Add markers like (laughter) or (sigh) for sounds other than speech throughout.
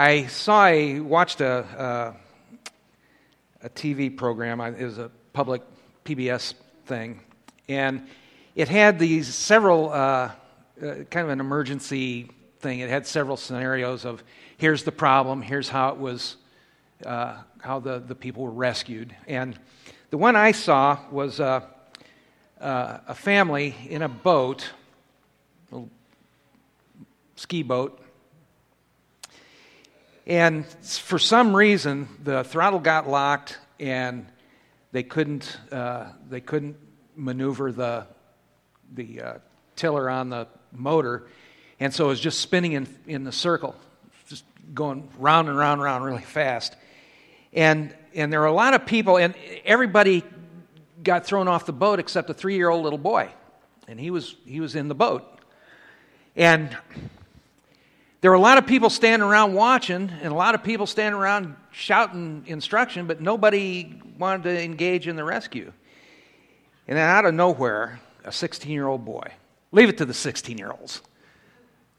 I saw I watched a uh, a TV program. It was a public PBS thing, and it had these several uh, uh, kind of an emergency thing. It had several scenarios of here's the problem, here's how it was, uh, how the, the people were rescued. And the one I saw was uh, uh, a family in a boat, a ski boat. And for some reason, the throttle got locked and they couldn't, uh, they couldn't maneuver the, the uh, tiller on the motor. And so it was just spinning in, in the circle, just going round and round and round really fast. And, and there were a lot of people, and everybody got thrown off the boat except a three year old little boy. And he was, he was in the boat. And there were a lot of people standing around watching, and a lot of people standing around shouting instruction, but nobody wanted to engage in the rescue. And then out of nowhere, a 16 year old boy, leave it to the 16 year olds,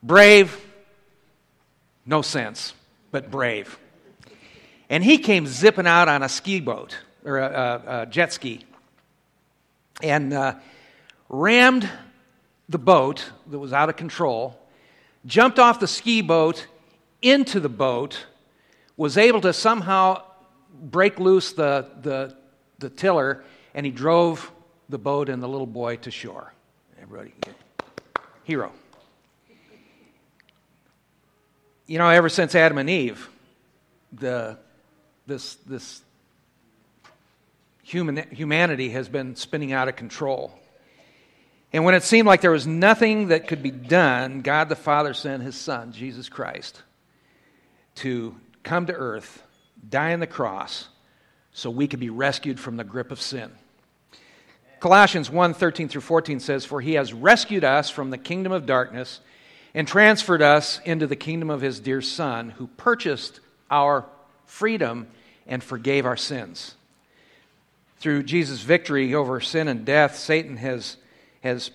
brave, no sense, but brave. And he came zipping out on a ski boat, or a, a, a jet ski, and uh, rammed the boat that was out of control, jumped off the ski boat into the boat, was able to somehow break loose the, the, the tiller, and he drove the boat and the little boy to shore. Everybody, hero. You know, ever since Adam and Eve, the, this, this human, humanity has been spinning out of control. And when it seemed like there was nothing that could be done, God the Father sent his Son, Jesus Christ, to come to earth, die on the cross, so we could be rescued from the grip of sin. Colossians 1 13 through 14 says, For he has rescued us from the kingdom of darkness and transferred us into the kingdom of his dear Son, who purchased our freedom and forgave our sins. Through Jesus' victory over sin and death, Satan has, has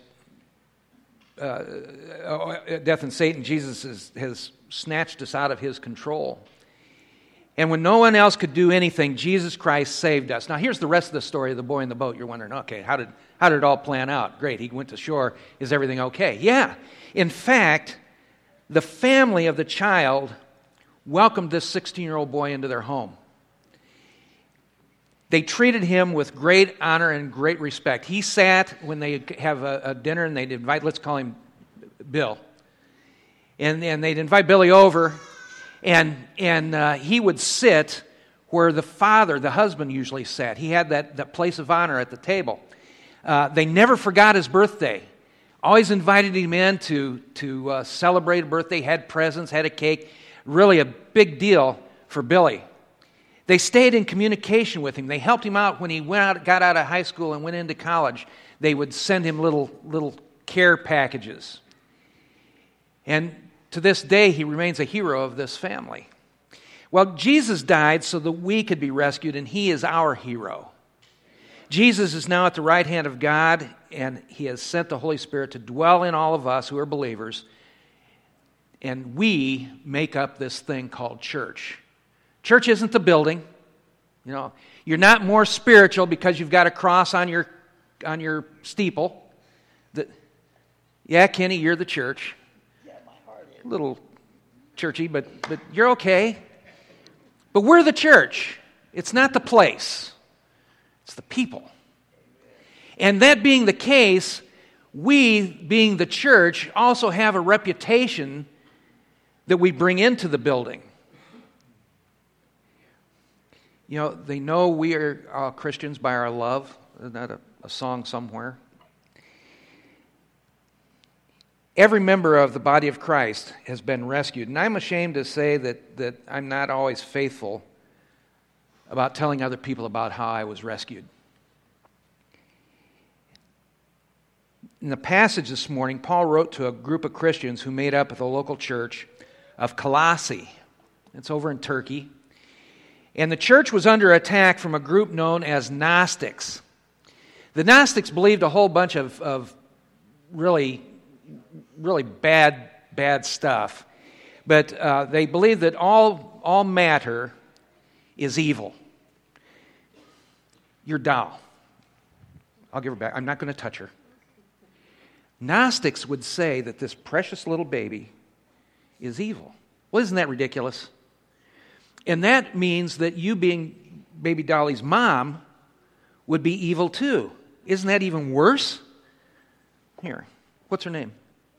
uh, uh death and Satan, Jesus has, has snatched us out of his control. And when no one else could do anything, Jesus Christ saved us. Now, here's the rest of the story of the boy in the boat. You're wondering, okay, how did, how did it all plan out? Great, he went to shore. Is everything okay? Yeah. In fact, the family of the child welcomed this 16 year old boy into their home. They treated him with great honor and great respect. He sat when they have a, a dinner and they'd invite, let's call him Bill. And, and they'd invite Billy over and, and uh, he would sit where the father, the husband, usually sat. He had that, that place of honor at the table. Uh, they never forgot his birthday. Always invited him in to, to uh, celebrate a birthday, had presents, had a cake. Really a big deal for Billy. They stayed in communication with him. They helped him out when he went out, got out of high school and went into college. They would send him little, little care packages. And to this day, he remains a hero of this family. Well, Jesus died so that we could be rescued, and he is our hero. Jesus is now at the right hand of God, and he has sent the Holy Spirit to dwell in all of us who are believers. And we make up this thing called church. Church isn't the building. You know, you're not more spiritual because you've got a cross on your on your steeple. The, yeah, Kenny, you're the church Yeah, my heart is. a little churchy, but, but you're okay. But we're the church. It's not the place, it's the people. And that being the case, we, being the church, also have a reputation that we bring into the building. You know, they know we are uh, Christians by our love. Isn't that a, a song somewhere? Every member of the body of Christ has been rescued. And I'm ashamed to say that, that I'm not always faithful about telling other people about how I was rescued. In the passage this morning, Paul wrote to a group of Christians who made up the local church of Colossae. It's over in Turkey. And the church was under attack from a group known as Gnostics. The Gnostics believed a whole bunch of, of really really bad, bad stuff. But uh, they believed that all, all matter is evil. Your doll. I'll give her back. I'm not going to touch her. Gnostics would say that this precious little baby is evil. Well, isn't that ridiculous? And that means that you, being baby Dolly's mom, would be evil too. Isn't that even worse? Here, what's her name?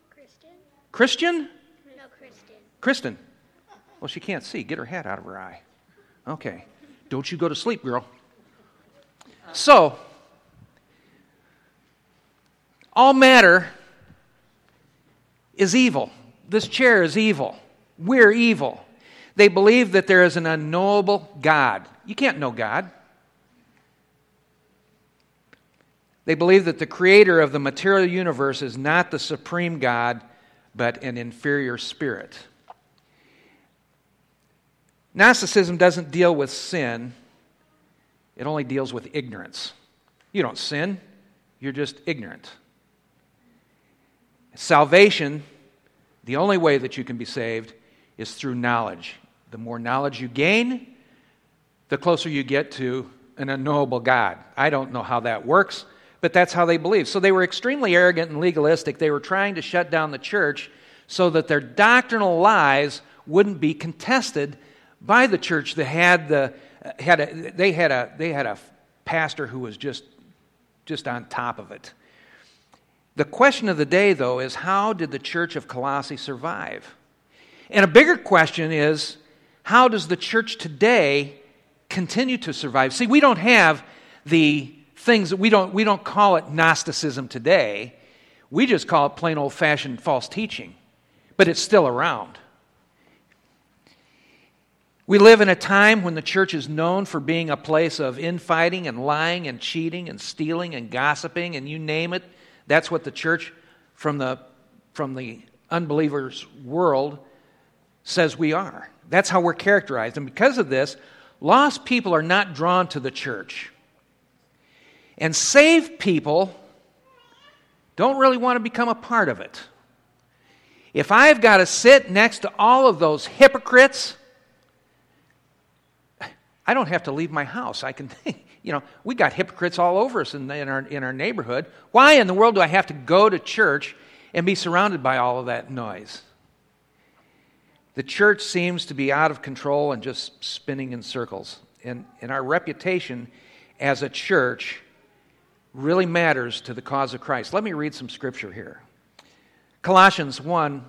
Kristen? Christian? No, Kristen. Kristen. Well, she can't see. Get her hat out of her eye. Okay. Don't you go to sleep, girl. So, all matter is evil. This chair is evil. We're evil. They believe that there is an unknowable God. You can't know God. They believe that the creator of the material universe is not the supreme God, but an inferior spirit. Gnosticism doesn't deal with sin, it only deals with ignorance. You don't sin, you're just ignorant. Salvation, the only way that you can be saved, is through knowledge. The more knowledge you gain, the closer you get to an unknowable God. I don't know how that works, but that's how they believe. So they were extremely arrogant and legalistic. They were trying to shut down the church so that their doctrinal lies wouldn't be contested by the church that had the had a, they had a they had a pastor who was just just on top of it. The question of the day, though, is how did the church of Colossae survive? And a bigger question is how does the church today continue to survive? See, we don't have the things that we don't, we don't call it Gnosticism today. We just call it plain old fashioned false teaching, but it's still around. We live in a time when the church is known for being a place of infighting and lying and cheating and stealing and gossiping and you name it. That's what the church from the, from the unbelievers' world says we are. That's how we're characterized. And because of this, lost people are not drawn to the church. And saved people don't really want to become a part of it. If I've got to sit next to all of those hypocrites, I don't have to leave my house. I can, (laughs) you know, we got hypocrites all over us in, in, our, in our neighborhood. Why in the world do I have to go to church and be surrounded by all of that noise? The church seems to be out of control and just spinning in circles. And, and our reputation as a church really matters to the cause of Christ. Let me read some scripture here. Colossians 1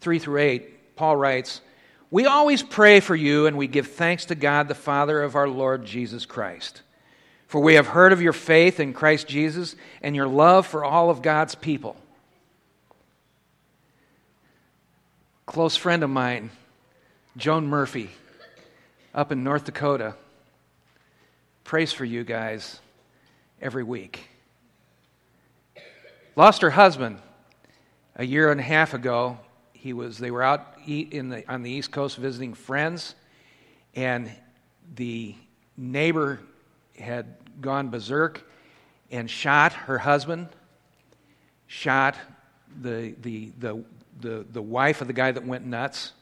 3 through 8, Paul writes, we always pray for you and we give thanks to God, the Father of our Lord Jesus Christ. For we have heard of your faith in Christ Jesus and your love for all of God's people. Close friend of mine, Joan Murphy, up in North Dakota, prays for you guys every week. Lost her husband a year and a half ago he was, they were out in the, on the East Coast visiting friends, and the neighbor had gone berserk and shot her husband, shot the, the, the, the, the wife of the guy that went nuts,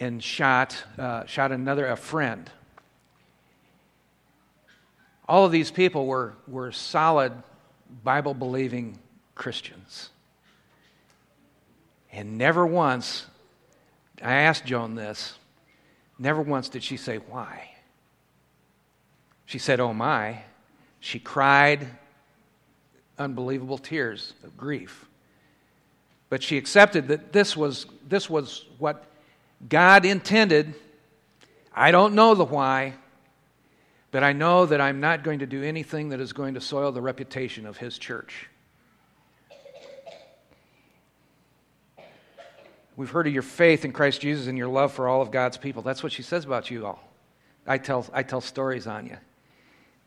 and shot, uh, shot another, a friend. All of these people were, were solid Bible believing Christians. And never once, I asked Joan this, never once did she say, Why? She said, Oh my. She cried unbelievable tears of grief. But she accepted that this was, this was what God intended. I don't know the why, but I know that I'm not going to do anything that is going to soil the reputation of His church. We've heard of your faith in Christ Jesus and your love for all of God's people. That's what she says about you all. I tell, I tell stories on you.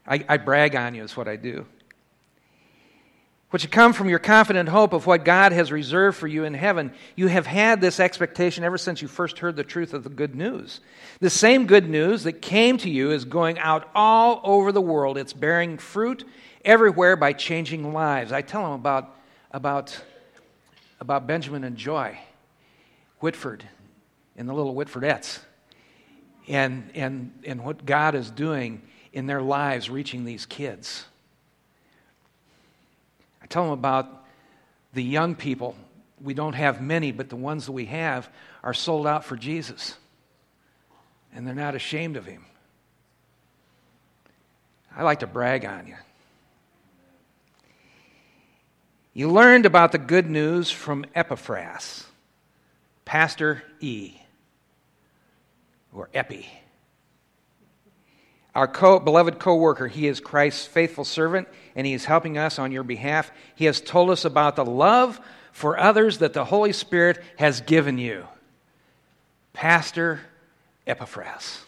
I, I brag on you, is what I do. Which you come from your confident hope of what God has reserved for you in heaven. You have had this expectation ever since you first heard the truth of the good news. The same good news that came to you is going out all over the world. It's bearing fruit everywhere by changing lives. I tell them about, about, about Benjamin and Joy. Whitford and the little Whitfordettes and, and, and what God is doing in their lives reaching these kids. I tell them about the young people. We don't have many, but the ones that we have are sold out for Jesus. And they're not ashamed of him. I like to brag on you. You learned about the good news from Epaphras, Pastor E, or Epi. Our co- beloved co worker, he is Christ's faithful servant, and he is helping us on your behalf. He has told us about the love for others that the Holy Spirit has given you. Pastor Epaphras.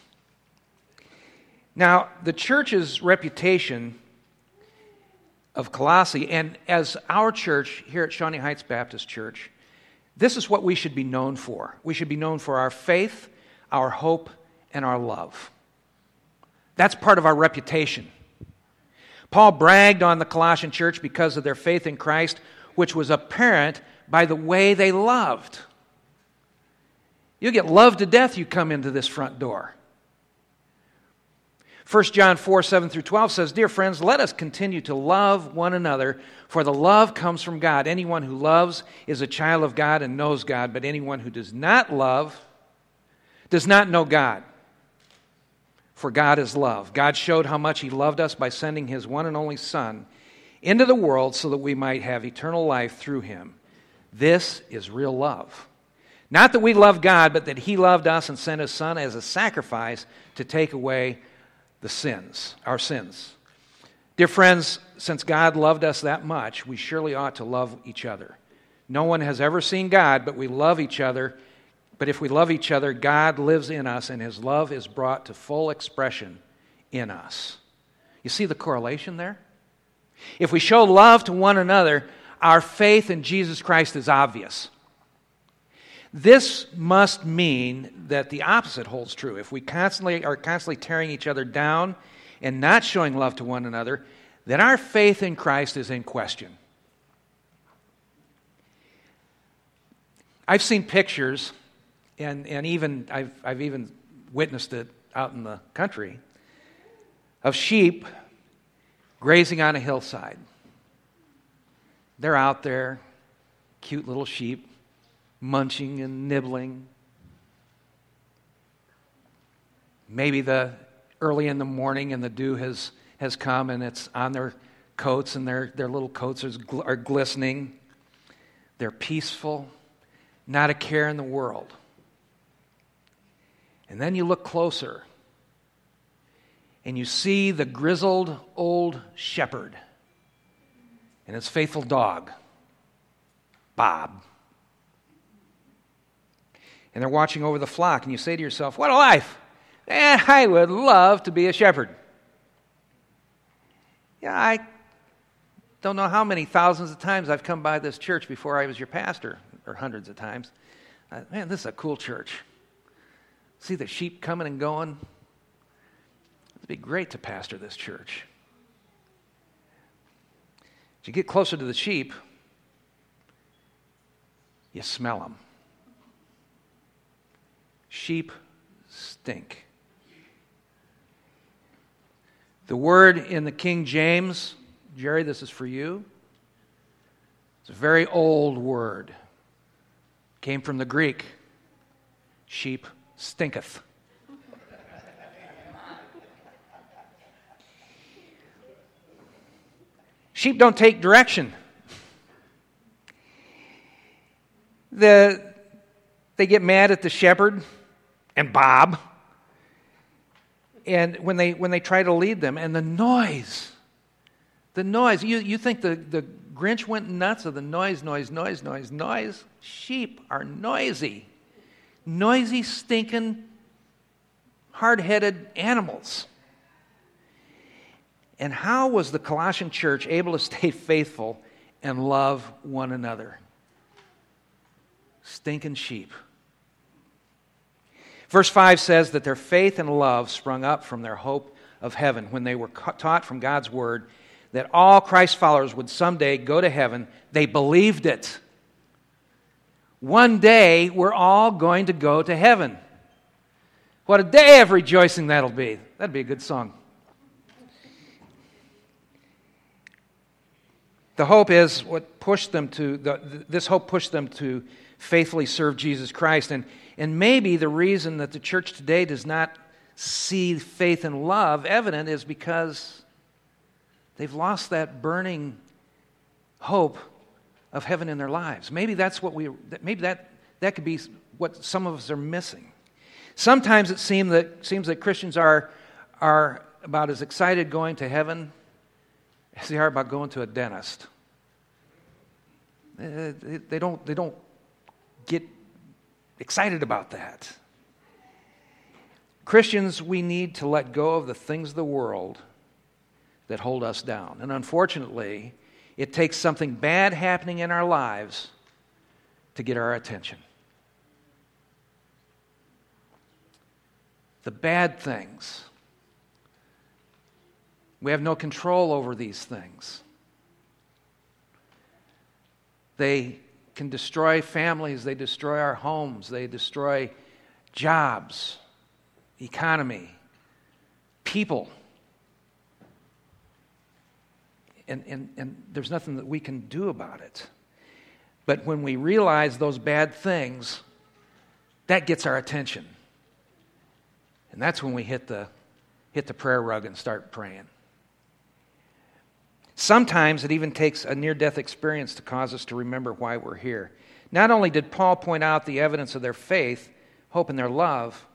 Now, the church's reputation of Colossae, and as our church here at Shawnee Heights Baptist Church, this is what we should be known for. We should be known for our faith, our hope, and our love. That's part of our reputation. Paul bragged on the Colossian church because of their faith in Christ, which was apparent by the way they loved. You'll get loved to death, you come into this front door. 1 John 4 7 through 12 says, Dear friends, let us continue to love one another, for the love comes from God. Anyone who loves is a child of God and knows God, but anyone who does not love does not know God. For God is love. God showed how much He loved us by sending His one and only Son into the world so that we might have eternal life through Him. This is real love. Not that we love God, but that He loved us and sent His Son as a sacrifice to take away the sins, our sins. Dear friends, since God loved us that much, we surely ought to love each other. No one has ever seen God, but we love each other. But if we love each other, God lives in us, and his love is brought to full expression in us. You see the correlation there? If we show love to one another, our faith in Jesus Christ is obvious. This must mean that the opposite holds true. If we constantly are constantly tearing each other down and not showing love to one another, then our faith in Christ is in question. I've seen pictures, and, and even I've, I've even witnessed it out in the country, of sheep grazing on a hillside. They're out there, cute little sheep munching and nibbling. Maybe the early in the morning and the dew has, has come and it's on their coats and their, their little coats are, are glistening. They're peaceful, not a care in the world. And then you look closer and you see the grizzled old shepherd and his faithful dog, Bob and they're watching over the flock, and you say to yourself, What a life! Eh, I would love to be a shepherd. Yeah, I don't know how many thousands of times I've come by this church before I was your pastor, or hundreds of times. Uh, man, this is a cool church. See the sheep coming and going. It'd be great to pastor this church. As you get closer to the sheep, you smell them. Sheep stink. The word in the King James, Jerry, this is for you. It's a very old word. Came from the Greek. Sheep stinketh. Sheep don't take direction. The, they get mad at the shepherd and Bob. And when they, when they try to lead them, and the noise, the noise, you, you think the, the Grinch went nuts of the noise, noise, noise, noise, noise? Sheep are noisy. Noisy, stinking, hard headed animals. And how was the Colossian church able to (laughs) stay faithful and love one another? Stinking sheep. Verse 5 says that their faith and love sprung up from their hope of heaven when they were taught from God's word that all Christ's followers would someday go to heaven. They believed it. One day we're all going to go to heaven. What a day of rejoicing that'll be. That'd be a good song. The hope is what pushed them to, the, this hope pushed them to faithfully serve Jesus Christ. And, and maybe the reason that the church today does not see faith and love evident is because they've lost that burning hope of heaven in their lives. Maybe that's what we, maybe that, that could be what some of us are missing. Sometimes it seems that, seems that Christians are, are about as excited going to heaven as they are about going to a dentist. They don't, they don't get excited about that. Christians, we need to let go of the things of the world that hold us down. And unfortunately, it takes something bad happening in our lives to get our attention. The bad things. We have no control over these things. They can destroy families, they destroy our homes, they destroy jobs, economy, people. And, and, and there's nothing that we can do about it. But when we realize those bad things, that gets our attention. And that's when we hit the, hit the prayer rug and start praying. Sometimes it even takes a near death experience to cause us to remember why we're here. Not only did Paul point out the evidence of their faith, hope, and their love,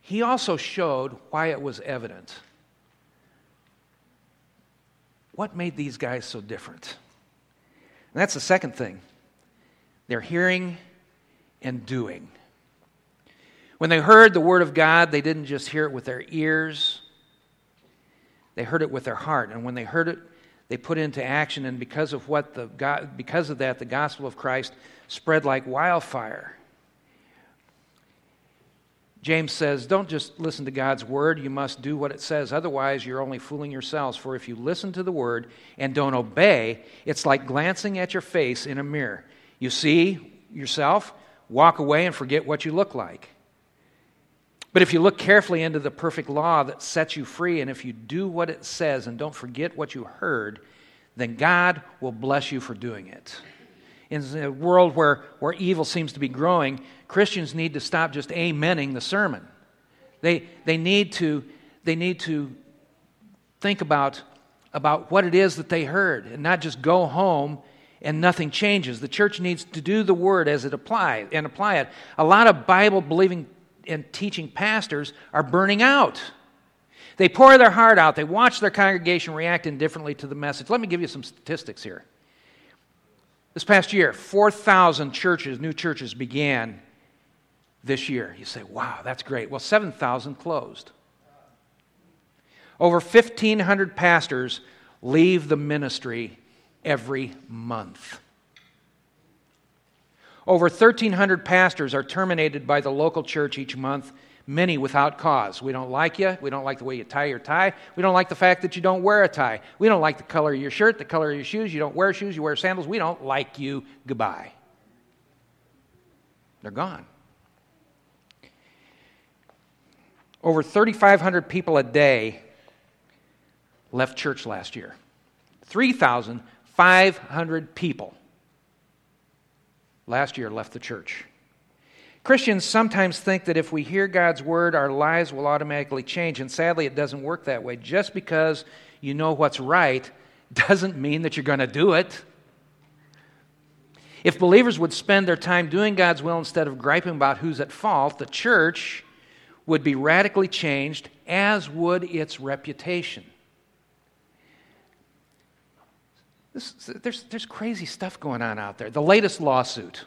he also showed why it was evident. What made these guys so different? And that's the second thing. They're hearing and doing. When they heard the word of God, they didn't just hear it with their ears, they heard it with their heart. And when they heard it, they put into action. And because of, what the, God, because of that, the gospel of Christ spread like wildfire. James says, Don't just listen to God's word, you must do what it says. Otherwise, you're only fooling yourselves. For if you listen to the word and don't obey, it's like glancing at your face in a mirror. You see yourself, walk away, and forget what you look like. But if you look carefully into the perfect law that sets you free, and if you do what it says and don't forget what you heard, then God will bless you for doing it. In a world where, where evil seems to be growing, Christians need to stop just amening the sermon. They, they, need, to, they need to think about, about what it is that they heard and not just go home and nothing changes. The church needs to do the word as it applies and apply it. A lot of Bible believing and teaching pastors are burning out. They pour their heart out. They watch their congregation react indifferently to the message. Let me give you some statistics here. This past year, 4,000 churches, new churches, began this year. You say, wow, that's great. Well, 7,000 closed. Over 1,500 pastors leave the ministry every month. Over 1,300 pastors are terminated by the local church each month, many without cause. We don't like you. We don't like the way you tie your tie. We don't like the fact that you don't wear a tie. We don't like the color of your shirt, the color of your shoes. You don't wear shoes, you wear sandals. We don't like you. Goodbye. They're gone. Over 3,500 people a day left church last year. 3,500 people last year left the church. Christians sometimes think that if we hear God's word, our lives will automatically change. And sadly, it doesn't work that way. Just because you know what's right (laughs) doesn't mean that you're going to do it. If believers would spend their time doing God's will instead of griping about who's at fault, the church would be radically changed, as would its reputation. This, there's, there's crazy stuff going on out there. The latest lawsuit.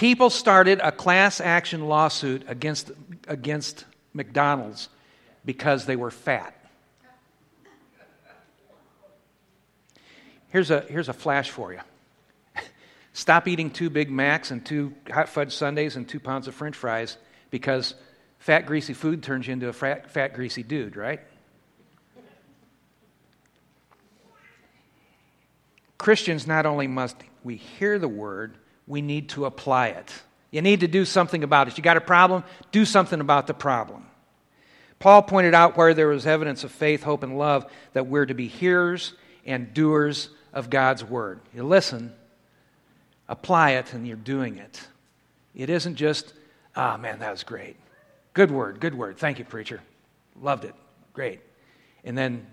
People started a class action lawsuit against, against McDonald's because they were fat. Here's a, here's a flash for you. (laughs) Stop eating two Big Macs and two hot fudge sundaes and two pounds of french fries because fat, greasy food turns you into a fat, fat greasy dude, right? Christians not only must we hear the word, we need to apply it. You need to do something about it. You got a problem? Do something about the problem. Paul pointed out where there was evidence of faith, hope, and love that we're to be hearers and doers of God's word. You listen, apply it, and you're doing it. It isn't just, ah, oh, man, that was great. Good word, good word. Thank you, preacher. Loved it. Great. And then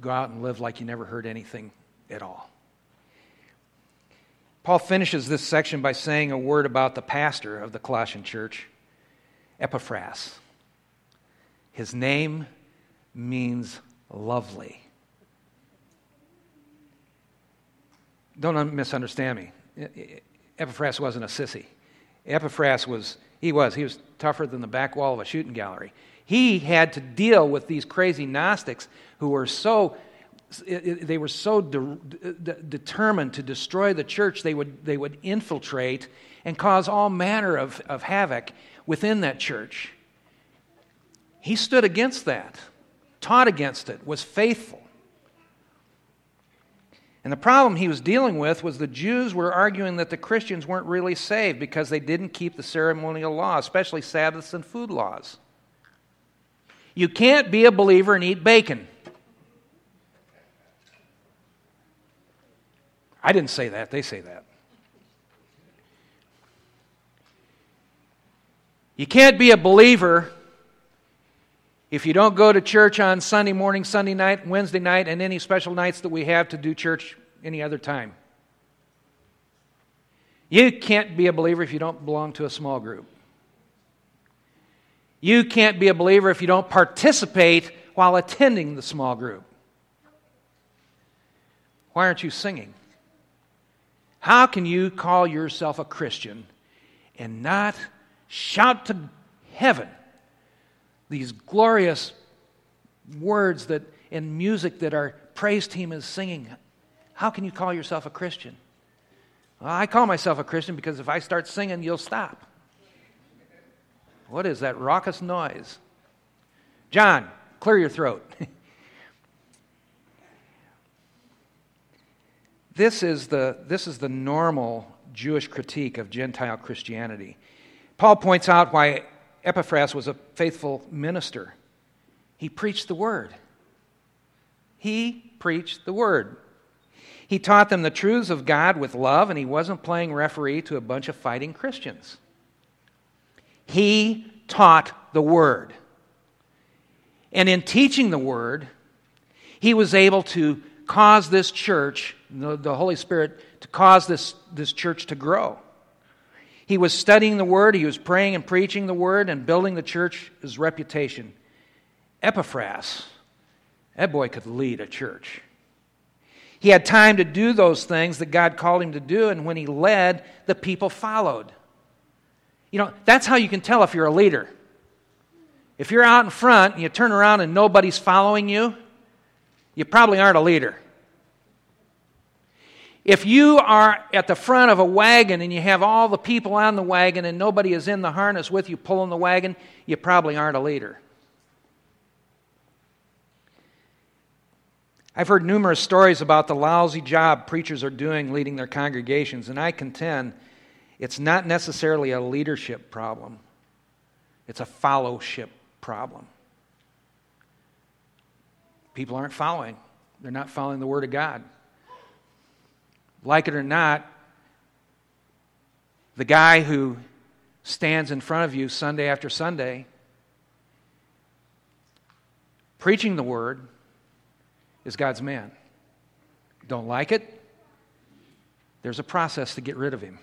go out and live like you never heard anything at all. Paul finishes this section by saying a word about the pastor of the Colossian church, Epaphras. His name means lovely. Don't misunderstand me. Epaphras wasn't a sissy. Epaphras was, he was, he was tougher than the back wall of a shooting gallery. He had to deal with these crazy Gnostics who were so they were so de- de- determined to destroy the church, they would, they would infiltrate and cause all manner of, of havoc within that church. He stood against that, taught against it, was faithful. And the problem he was dealing with was the Jews were arguing that the Christians weren't really saved because they didn't keep the ceremonial law, especially Sabbaths and food laws. You can't be a believer and eat bacon. I didn't say that, they say that. You can't be a believer if you don't go to church on Sunday morning, Sunday night, Wednesday night, and any special nights that we have to do church any other time. You can't be a believer if you don't belong to a small group. You can't be a believer if you don't participate while attending the small group. Why aren't you singing? How can you call yourself a Christian and not shout to heaven these glorious words that in music that our praise team is singing? How can you call yourself a Christian? Well, I call myself a Christian because if I start singing, you'll stop. What is that raucous noise? John, clear your throat. (laughs) This is the, this is the normal Jewish critique of Gentile Christianity. Paul points out why Epaphras was a faithful minister. He preached the word. He preached the word. He taught them the truths of God with love, and he wasn't playing referee to a bunch of fighting Christians. He taught the word. And in teaching the word, he was able to cause this church, the, Holy Spirit, to cause this, this church to grow. He was studying the Word, he was praying and preaching the Word, and building the church's reputation. Epaphras, that boy could lead a church. He had time to do those things that God called him to do, and when he led, the people followed. You know, that's how you can tell if you're a leader. If you're out in front and you turn around and nobody's following you, you probably aren't a leader. If you are at the front of a wagon and you have all the people on the wagon and nobody is in the harness with you pulling the wagon, you probably aren't a leader. I've heard numerous stories about the lousy job preachers are doing leading their congregations, and I contend it's not necessarily a leadership problem, it's a fellowship problem. People aren't following, they're not following the Word of God. Like it or not, the guy who stands in front of you Sunday after Sunday preaching the Word is God's man. Don't like it? There's a process to get rid of him.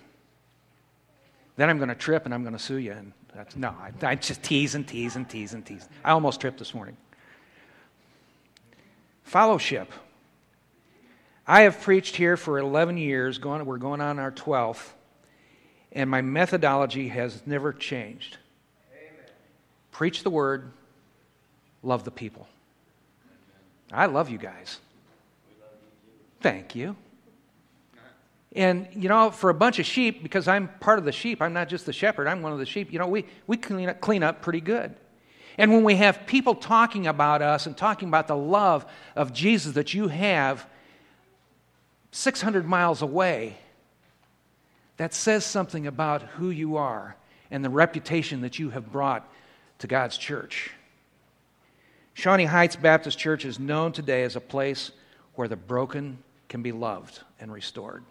Then I'm going to trip and I'm going to sue you. And that's, no, I, I just tease and tease and tease and tease. I almost tripped this morning. Fellowship. I have preached here for 11 years, going, we're going on our 12th, and my methodology has never changed. Amen. Preach the word, love the people. I love you guys. Thank you. And, you know, for a bunch of sheep, because I'm part of the sheep, I'm not just the shepherd, I'm one of the sheep, you know, we, we clean, up, clean up pretty good. And when we have people talking about us and talking about the love of Jesus that you have 600 miles away, That says something about who you are and the reputation that you have brought to God's church. Shawnee Heights Baptist Church is known today as a place where the broken can be loved and restored.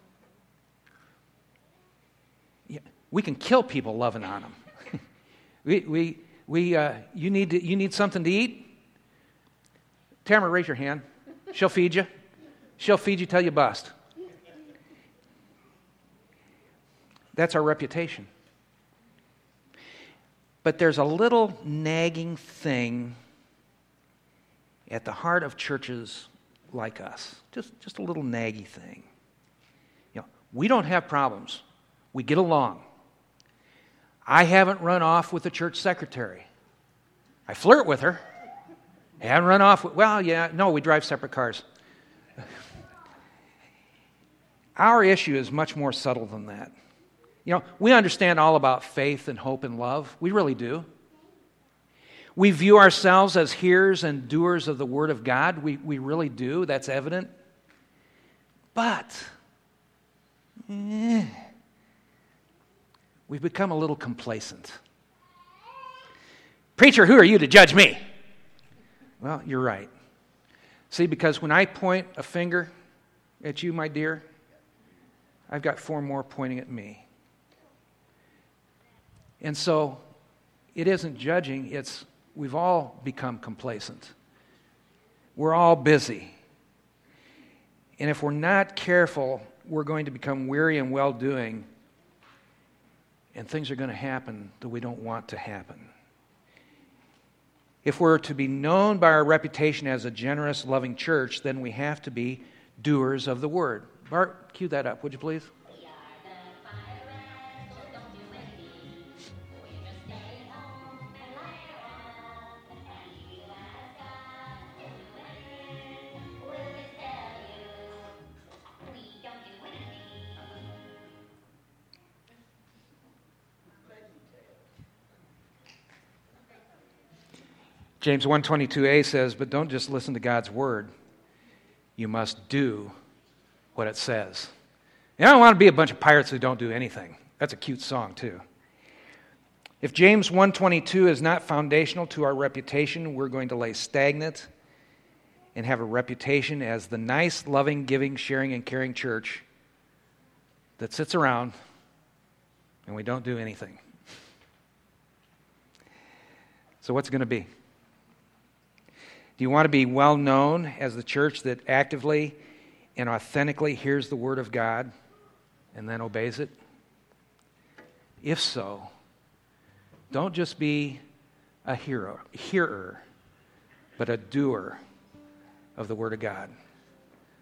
Yeah, we can kill people loving on them. (laughs) we, we, we, uh, you, need to, you need something to eat? Tamara, raise your hand. She'll feed you. She'll feed you till you bust. That's our reputation. But there's a little nagging thing at the heart of churches like us. Just, just a little naggy thing. You know, we don't have problems. We get along. I haven't run off with the church secretary. I flirt with her. I haven't run off with, well, yeah, no, we drive separate cars. (laughs) Our issue is much more subtle than that. You know, we understand all about faith and hope and love. We really do. We view ourselves as hearers and doers of the Word of God. We, we really do. That's evident. But eh, we've become a little complacent. Preacher, who are you to judge me? Well, you're right. See, because when I point a finger at you, my dear, I've got four more pointing at me. And so it isn't judging, it's we've all become complacent. We're all busy. And if we're not careful, we're going to become weary and well doing, and things are going to happen that we don't want to happen. If we're to be known by our reputation as a generous, loving church, then we have to be doers of the word. Bart, cue that up, would you please? James 122a says, "But don't just listen to God's word. You must do what it says." And I don't want to be a bunch of pirates who don't do anything. That's a cute song too. If James 122 is not foundational to our reputation, we're going to lay stagnant and have a reputation as the nice, loving, giving, sharing and caring church that sits around and we don't do anything. So what's going to be? Do you want to be well known as the church that actively and authentically hears the Word of God and then obeys it? If so, don't just be a hero, hearer, but a doer of the Word of God.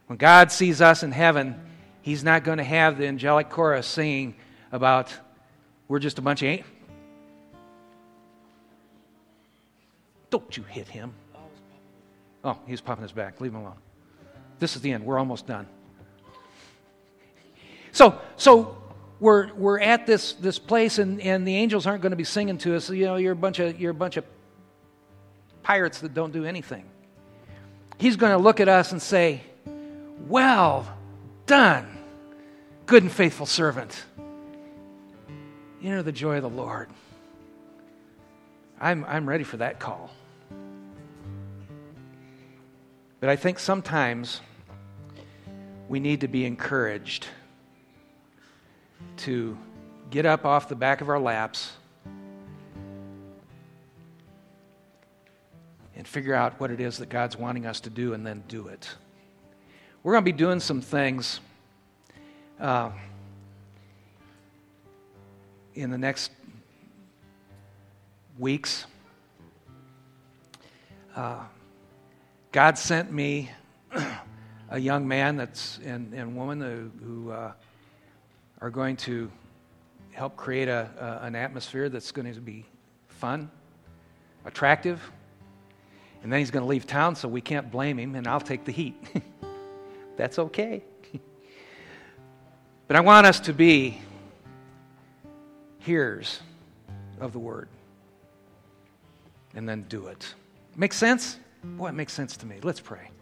When God sees us in heaven, He's not going to have the angelic chorus singing about we're just a bunch of. Don't you hit him. Oh, he's popping his back. Leave him alone. This is the end. We're almost done. So, so we're, we're at this, this place, and, and the angels aren't going to be singing to us. You know, you're a bunch of, you're a bunch of pirates that don't do anything. He's going to look at us and say, Well done, good and faithful servant. Enter the joy of the Lord. I'm, I'm ready for that call. But I think sometimes we need to be encouraged to get up off the back of our laps and figure out what it is that God's wanting us to do and then do it. We're going to be doing some things uh, in the next weeks. Uh, God sent me a young man that's and, and woman who, who uh, are going to help create a, a, an atmosphere that's going to be fun, attractive, and then he's going to leave town, so we can't blame him, and I'll take the heat. (laughs) that's okay. (laughs) but I want us to be hearers of the word and then do it. Make sense? Boy, it makes sense to me. Let's pray.